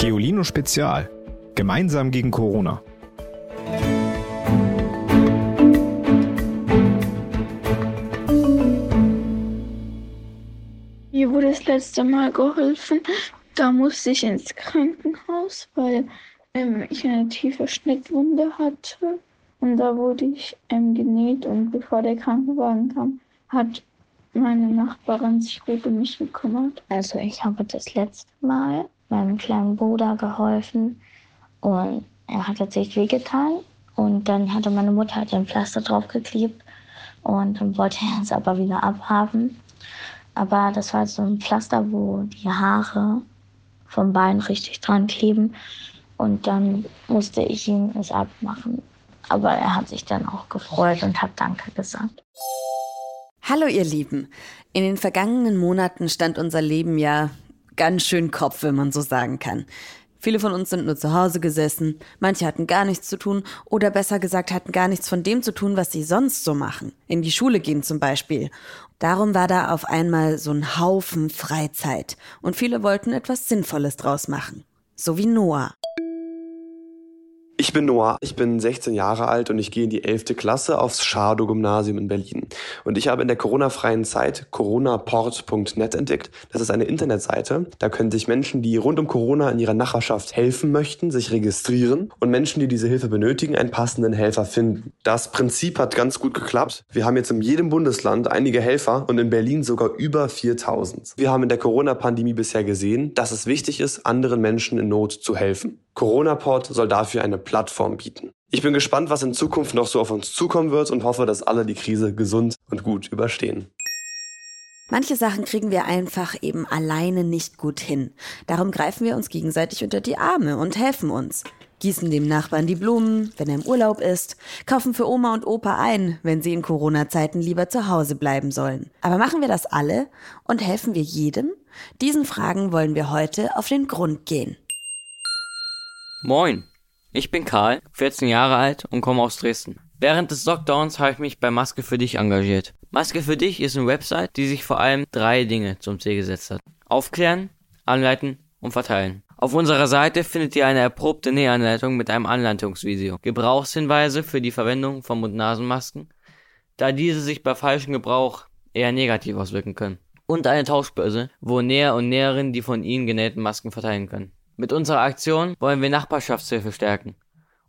Geolino Spezial. Gemeinsam gegen Corona. Mir wurde das letzte Mal geholfen. Da musste ich ins Krankenhaus, weil ähm, ich eine tiefe Schnittwunde hatte. Und da wurde ich ähm, genäht und bevor der Krankenwagen kam, hat meine Nachbarin sich gut um mich gekümmert. Also ich habe das letzte Mal meinem kleinen Bruder geholfen und er hatte sich wehgetan und dann hatte meine Mutter halt ein Pflaster draufgeklebt und dann wollte er es aber wieder abhaben. Aber das war so ein Pflaster, wo die Haare vom Bein richtig dran kleben und dann musste ich ihm es abmachen. Aber er hat sich dann auch gefreut und hat Danke gesagt. Hallo ihr Lieben. In den vergangenen Monaten stand unser Leben ja ganz schön Kopf, wenn man so sagen kann. Viele von uns sind nur zu Hause gesessen, manche hatten gar nichts zu tun oder besser gesagt hatten gar nichts von dem zu tun, was sie sonst so machen. In die Schule gehen zum Beispiel. Darum war da auf einmal so ein Haufen Freizeit und viele wollten etwas Sinnvolles draus machen. So wie Noah. Ich bin Noah, ich bin 16 Jahre alt und ich gehe in die 11. Klasse aufs Schadow-Gymnasium in Berlin. Und ich habe in der Corona-freien Zeit coronaport.net entdeckt. Das ist eine Internetseite. Da können sich Menschen, die rund um Corona in ihrer Nachbarschaft helfen möchten, sich registrieren und Menschen, die diese Hilfe benötigen, einen passenden Helfer finden. Das Prinzip hat ganz gut geklappt. Wir haben jetzt in jedem Bundesland einige Helfer und in Berlin sogar über 4000. Wir haben in der Corona-Pandemie bisher gesehen, dass es wichtig ist, anderen Menschen in Not zu helfen. Coronaport soll dafür eine Plattform bieten. Ich bin gespannt, was in Zukunft noch so auf uns zukommen wird und hoffe, dass alle die Krise gesund und gut überstehen. Manche Sachen kriegen wir einfach eben alleine nicht gut hin. Darum greifen wir uns gegenseitig unter die Arme und helfen uns. Gießen dem Nachbarn die Blumen, wenn er im Urlaub ist, kaufen für Oma und Opa ein, wenn sie in Corona-Zeiten lieber zu Hause bleiben sollen. Aber machen wir das alle und helfen wir jedem? Diesen Fragen wollen wir heute auf den Grund gehen. Moin, ich bin Karl, 14 Jahre alt und komme aus Dresden. Während des Lockdowns habe ich mich bei Maske für dich engagiert. Maske für dich ist eine Website, die sich vor allem drei Dinge zum Ziel gesetzt hat. Aufklären, anleiten und verteilen. Auf unserer Seite findet ihr eine erprobte Nähanleitung mit einem Anleitungsvideo, Gebrauchshinweise für die Verwendung von Mund-Nasen-Masken, da diese sich bei falschem Gebrauch eher negativ auswirken können. Und eine Tauschbörse, wo Näher und Näherinnen die von ihnen genähten Masken verteilen können. Mit unserer Aktion wollen wir Nachbarschaftshilfe stärken,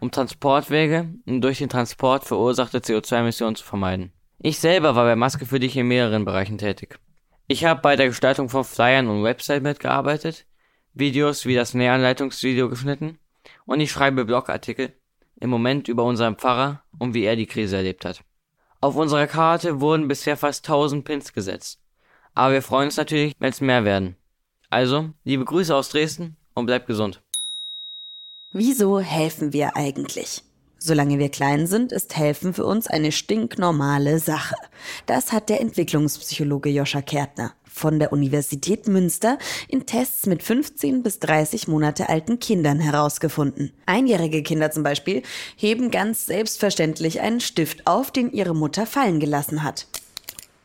um Transportwege und durch den Transport verursachte CO2-Emissionen zu vermeiden. Ich selber war bei Maske für dich in mehreren Bereichen tätig. Ich habe bei der Gestaltung von Flyern und Website mitgearbeitet, Videos wie das Näheranleitungsvideo geschnitten und ich schreibe Blogartikel im Moment über unseren Pfarrer und wie er die Krise erlebt hat. Auf unserer Karte wurden bisher fast 1000 Pins gesetzt. Aber wir freuen uns natürlich, wenn es mehr werden. Also, liebe Grüße aus Dresden und bleibt gesund. Wieso helfen wir eigentlich? Solange wir klein sind, ist helfen für uns eine stinknormale Sache. Das hat der Entwicklungspsychologe Joscha Kärtner von der Universität Münster in Tests mit 15 bis 30 Monate alten Kindern herausgefunden. Einjährige Kinder zum Beispiel heben ganz selbstverständlich einen Stift auf, den ihre Mutter fallen gelassen hat.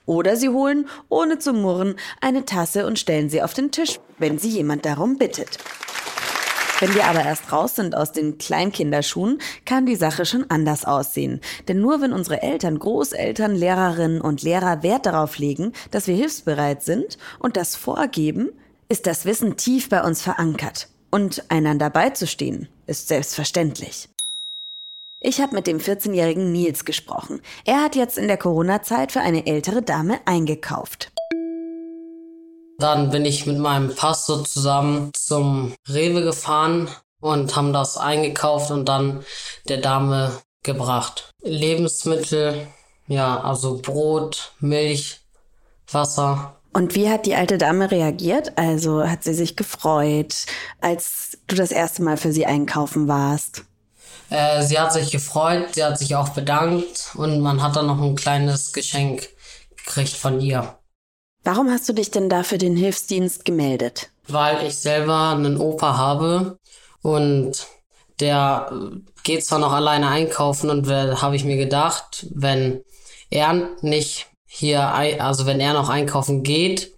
Oder sie holen, ohne zu murren, eine Tasse und stellen sie auf den Tisch, wenn sie jemand darum bittet. Wenn wir aber erst raus sind aus den Kleinkinderschuhen, kann die Sache schon anders aussehen. Denn nur wenn unsere Eltern, Großeltern, Lehrerinnen und Lehrer Wert darauf legen, dass wir hilfsbereit sind und das vorgeben, ist das Wissen tief bei uns verankert. Und einander beizustehen, ist selbstverständlich. Ich habe mit dem 14-jährigen Nils gesprochen. Er hat jetzt in der Corona-Zeit für eine ältere Dame eingekauft. Dann bin ich mit meinem Pastor zusammen zum Rewe gefahren und haben das eingekauft und dann der Dame gebracht. Lebensmittel, ja, also Brot, Milch, Wasser. Und wie hat die alte Dame reagiert? Also hat sie sich gefreut, als du das erste Mal für sie einkaufen warst? Äh, sie hat sich gefreut, sie hat sich auch bedankt und man hat dann noch ein kleines Geschenk gekriegt von ihr. Warum hast du dich denn da für den Hilfsdienst gemeldet? Weil ich selber einen Opa habe und der geht zwar noch alleine einkaufen und habe ich mir gedacht, wenn er nicht hier, also wenn er noch einkaufen geht,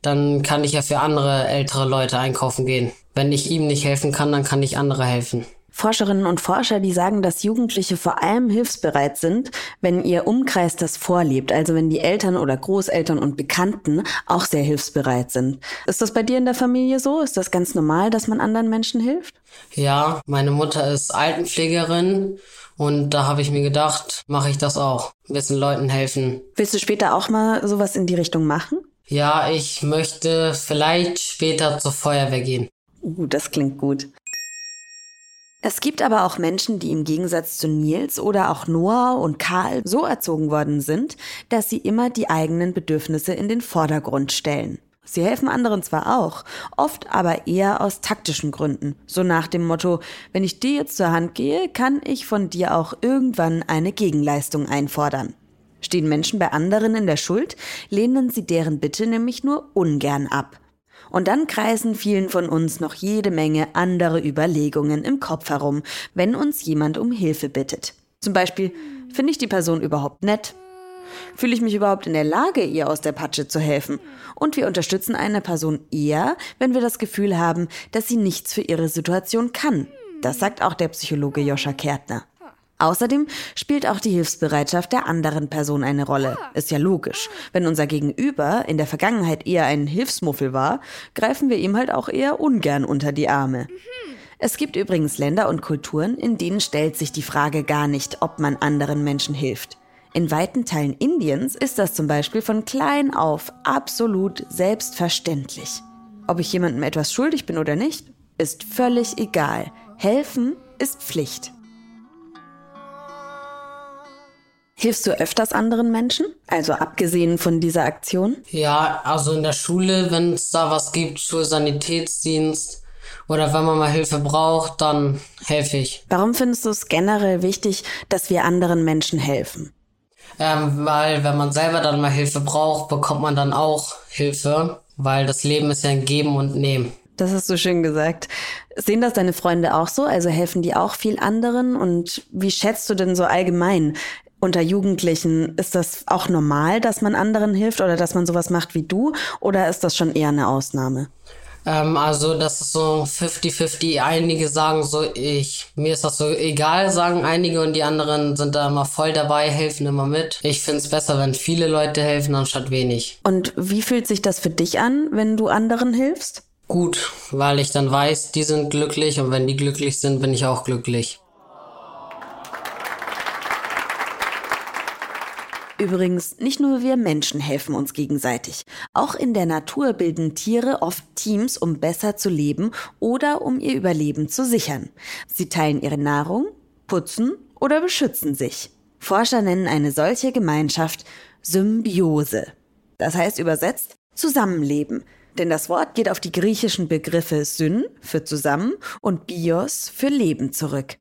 dann kann ich ja für andere ältere Leute einkaufen gehen. wenn ich ihm nicht helfen kann, dann kann ich andere helfen. Forscherinnen und Forscher, die sagen, dass Jugendliche vor allem hilfsbereit sind, wenn ihr Umkreis das vorlebt, also wenn die Eltern oder Großeltern und Bekannten auch sehr hilfsbereit sind. Ist das bei dir in der Familie so? Ist das ganz normal, dass man anderen Menschen hilft? Ja, meine Mutter ist Altenpflegerin und da habe ich mir gedacht, mache ich das auch. Ein bisschen Leuten helfen. Willst du später auch mal sowas in die Richtung machen? Ja, ich möchte vielleicht später zur Feuerwehr gehen. Uh, das klingt gut. Es gibt aber auch Menschen, die im Gegensatz zu Nils oder auch Noah und Karl so erzogen worden sind, dass sie immer die eigenen Bedürfnisse in den Vordergrund stellen. Sie helfen anderen zwar auch, oft aber eher aus taktischen Gründen, so nach dem Motto, wenn ich dir jetzt zur Hand gehe, kann ich von dir auch irgendwann eine Gegenleistung einfordern. Stehen Menschen bei anderen in der Schuld, lehnen sie deren Bitte nämlich nur ungern ab. Und dann kreisen vielen von uns noch jede Menge andere Überlegungen im Kopf herum, wenn uns jemand um Hilfe bittet. Zum Beispiel, finde ich die Person überhaupt nett? Fühle ich mich überhaupt in der Lage, ihr aus der Patsche zu helfen? Und wir unterstützen eine Person eher, wenn wir das Gefühl haben, dass sie nichts für ihre Situation kann. Das sagt auch der Psychologe Joscha Kärtner. Außerdem spielt auch die Hilfsbereitschaft der anderen Person eine Rolle. Ist ja logisch. Wenn unser Gegenüber in der Vergangenheit eher ein Hilfsmuffel war, greifen wir ihm halt auch eher ungern unter die Arme. Es gibt übrigens Länder und Kulturen, in denen stellt sich die Frage gar nicht, ob man anderen Menschen hilft. In weiten Teilen Indiens ist das zum Beispiel von klein auf absolut selbstverständlich. Ob ich jemandem etwas schuldig bin oder nicht, ist völlig egal. Helfen ist Pflicht. Hilfst du öfters anderen Menschen? Also abgesehen von dieser Aktion? Ja, also in der Schule, wenn es da was gibt, Schulsanitätsdienst oder wenn man mal Hilfe braucht, dann helfe ich. Warum findest du es generell wichtig, dass wir anderen Menschen helfen? Ähm, weil wenn man selber dann mal Hilfe braucht, bekommt man dann auch Hilfe, weil das Leben ist ja ein Geben und Nehmen. Das hast du schön gesagt. Sehen das deine Freunde auch so? Also helfen die auch viel anderen? Und wie schätzt du denn so allgemein unter Jugendlichen, ist das auch normal, dass man anderen hilft oder dass man sowas macht wie du? Oder ist das schon eher eine Ausnahme? Ähm, also das ist so 50-50. Einige sagen so, ich, mir ist das so egal, sagen einige und die anderen sind da immer voll dabei, helfen immer mit. Ich finde es besser, wenn viele Leute helfen, anstatt wenig. Und wie fühlt sich das für dich an, wenn du anderen hilfst? Gut, weil ich dann weiß, die sind glücklich und wenn die glücklich sind, bin ich auch glücklich. Übrigens, nicht nur wir Menschen helfen uns gegenseitig. Auch in der Natur bilden Tiere oft Teams, um besser zu leben oder um ihr Überleben zu sichern. Sie teilen ihre Nahrung, putzen oder beschützen sich. Forscher nennen eine solche Gemeinschaft Symbiose. Das heißt übersetzt Zusammenleben. Denn das Wort geht auf die griechischen Begriffe Syn für zusammen und Bios für Leben zurück.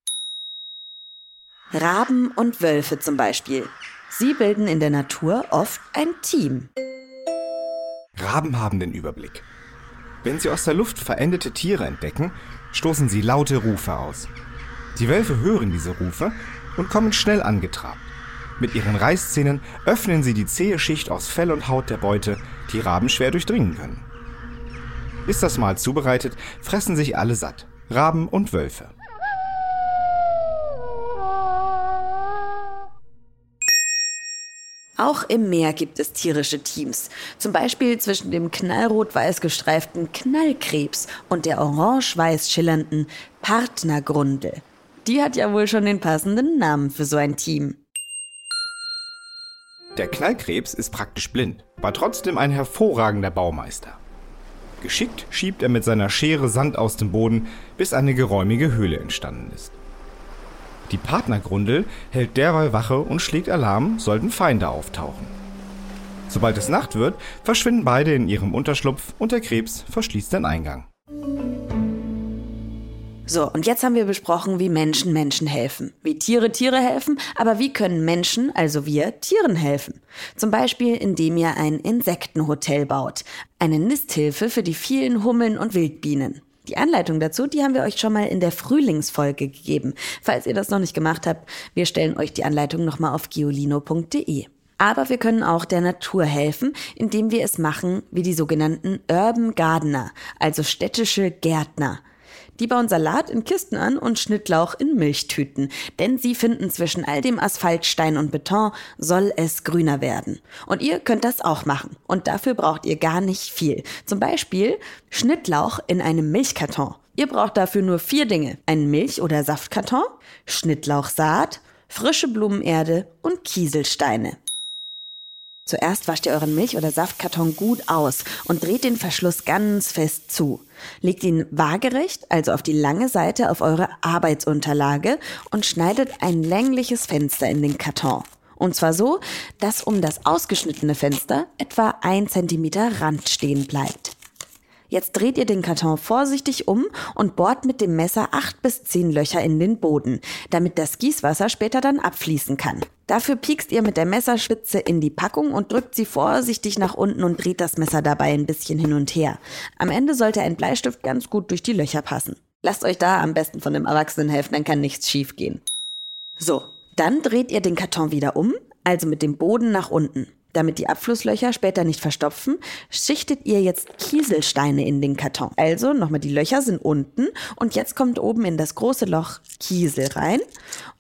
Raben und Wölfe zum Beispiel. Sie bilden in der Natur oft ein Team. Raben haben den Überblick. Wenn sie aus der Luft verendete Tiere entdecken, stoßen sie laute Rufe aus. Die Wölfe hören diese Rufe und kommen schnell angetrabt. Mit ihren Reißzähnen öffnen sie die zähe Schicht aus Fell und Haut der Beute, die Raben schwer durchdringen können. Ist das Mahl zubereitet, fressen sich alle satt, Raben und Wölfe. Auch im Meer gibt es tierische Teams. Zum Beispiel zwischen dem knallrot-weiß gestreiften Knallkrebs und der orange-weiß schillernden Partnergrundel. Die hat ja wohl schon den passenden Namen für so ein Team. Der Knallkrebs ist praktisch blind, war trotzdem ein hervorragender Baumeister. Geschickt schiebt er mit seiner Schere Sand aus dem Boden, bis eine geräumige Höhle entstanden ist. Die Partnergrundel hält derweil Wache und schlägt Alarm, sollten Feinde auftauchen. Sobald es Nacht wird, verschwinden beide in ihrem Unterschlupf und der Krebs verschließt den Eingang. So, und jetzt haben wir besprochen, wie Menschen Menschen helfen, wie Tiere Tiere helfen, aber wie können Menschen, also wir, Tieren helfen? Zum Beispiel, indem ihr ein Insektenhotel baut, eine Nisthilfe für die vielen Hummeln und Wildbienen. Die Anleitung dazu, die haben wir euch schon mal in der Frühlingsfolge gegeben. Falls ihr das noch nicht gemacht habt, wir stellen euch die Anleitung nochmal auf giolino.de. Aber wir können auch der Natur helfen, indem wir es machen wie die sogenannten Urban Gardener, also städtische Gärtner. Die bauen Salat in Kisten an und Schnittlauch in Milchtüten, denn sie finden zwischen all dem Asphalt, Stein und Beton soll es grüner werden. Und ihr könnt das auch machen. Und dafür braucht ihr gar nicht viel. Zum Beispiel Schnittlauch in einem Milchkarton. Ihr braucht dafür nur vier Dinge. Einen Milch- oder Saftkarton, Schnittlauchsaat, frische Blumenerde und Kieselsteine. Zuerst wascht ihr euren Milch- oder Saftkarton gut aus und dreht den Verschluss ganz fest zu. Legt ihn waagerecht, also auf die lange Seite auf eure Arbeitsunterlage und schneidet ein längliches Fenster in den Karton. Und zwar so, dass um das ausgeschnittene Fenster etwa ein Zentimeter Rand stehen bleibt. Jetzt dreht ihr den Karton vorsichtig um und bohrt mit dem Messer acht bis zehn Löcher in den Boden, damit das Gießwasser später dann abfließen kann. Dafür piekst ihr mit der Messerspitze in die Packung und drückt sie vorsichtig nach unten und dreht das Messer dabei ein bisschen hin und her. Am Ende sollte ein Bleistift ganz gut durch die Löcher passen. Lasst euch da am besten von dem Erwachsenen helfen, dann kann nichts schief gehen. So, dann dreht ihr den Karton wieder um, also mit dem Boden nach unten. Damit die Abflusslöcher später nicht verstopfen, schichtet ihr jetzt Kieselsteine in den Karton. Also nochmal, die Löcher sind unten und jetzt kommt oben in das große Loch Kiesel rein.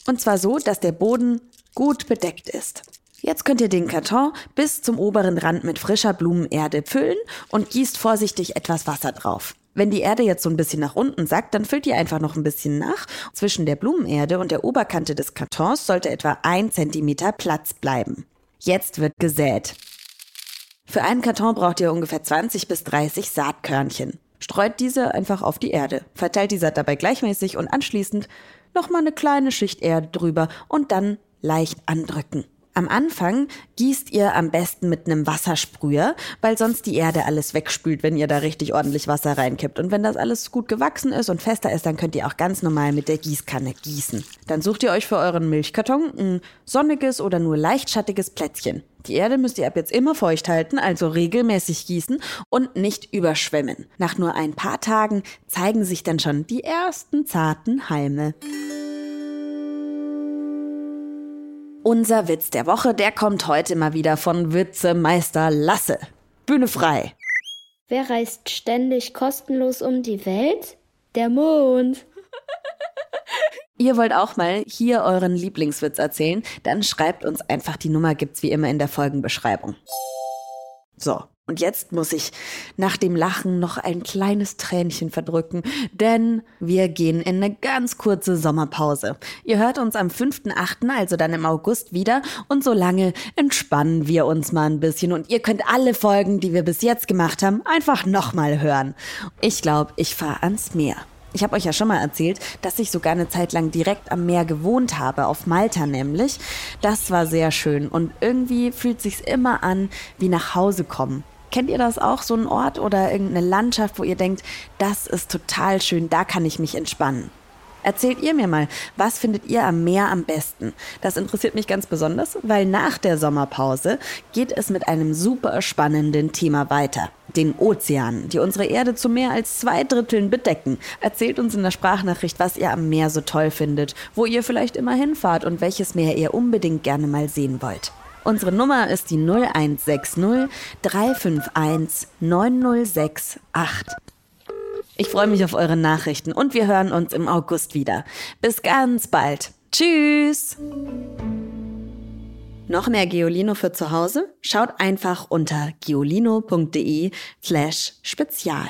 Und zwar so, dass der Boden gut bedeckt ist. Jetzt könnt ihr den Karton bis zum oberen Rand mit frischer Blumenerde füllen und gießt vorsichtig etwas Wasser drauf. Wenn die Erde jetzt so ein bisschen nach unten sackt, dann füllt ihr einfach noch ein bisschen nach. Zwischen der Blumenerde und der Oberkante des Kartons sollte etwa ein Zentimeter Platz bleiben. Jetzt wird gesät. Für einen Karton braucht ihr ungefähr 20 bis 30 Saatkörnchen. Streut diese einfach auf die Erde, verteilt die Saat dabei gleichmäßig und anschließend nochmal eine kleine Schicht Erde drüber und dann leicht andrücken. Am Anfang gießt ihr am besten mit einem Wassersprüher, weil sonst die Erde alles wegspült, wenn ihr da richtig ordentlich Wasser reinkippt. Und wenn das alles gut gewachsen ist und fester ist, dann könnt ihr auch ganz normal mit der Gießkanne gießen. Dann sucht ihr euch für euren Milchkarton ein sonniges oder nur leicht schattiges Plätzchen. Die Erde müsst ihr ab jetzt immer feucht halten, also regelmäßig gießen und nicht überschwemmen. Nach nur ein paar Tagen zeigen sich dann schon die ersten zarten Halme. Unser Witz der Woche, der kommt heute mal wieder von Witzemeister Lasse. Bühne frei. Wer reist ständig kostenlos um die Welt? Der Mond. Ihr wollt auch mal hier euren Lieblingswitz erzählen? Dann schreibt uns einfach die Nummer, gibt's wie immer in der Folgenbeschreibung. So, und jetzt muss ich nach dem Lachen noch ein kleines Tränchen verdrücken, denn wir gehen in eine ganz kurze Sommerpause. Ihr hört uns am 5.8., also dann im August wieder und solange entspannen wir uns mal ein bisschen und ihr könnt alle Folgen, die wir bis jetzt gemacht haben, einfach nochmal hören. Ich glaube, ich fahre ans Meer. Ich habe euch ja schon mal erzählt, dass ich sogar eine Zeit lang direkt am Meer gewohnt habe, auf Malta nämlich. Das war sehr schön und irgendwie fühlt sich's immer an wie nach Hause kommen. Kennt ihr das auch, so ein Ort oder irgendeine Landschaft, wo ihr denkt, das ist total schön, da kann ich mich entspannen? Erzählt ihr mir mal, was findet ihr am Meer am besten? Das interessiert mich ganz besonders, weil nach der Sommerpause geht es mit einem super spannenden Thema weiter. Den Ozeanen, die unsere Erde zu mehr als zwei Dritteln bedecken. Erzählt uns in der Sprachnachricht, was ihr am Meer so toll findet, wo ihr vielleicht immer hinfahrt und welches Meer ihr unbedingt gerne mal sehen wollt. Unsere Nummer ist die 0160 351 9068. Ich freue mich auf eure Nachrichten und wir hören uns im August wieder. Bis ganz bald. Tschüss! Noch mehr Geolino für zu Hause? Schaut einfach unter geolino.de slash spezial.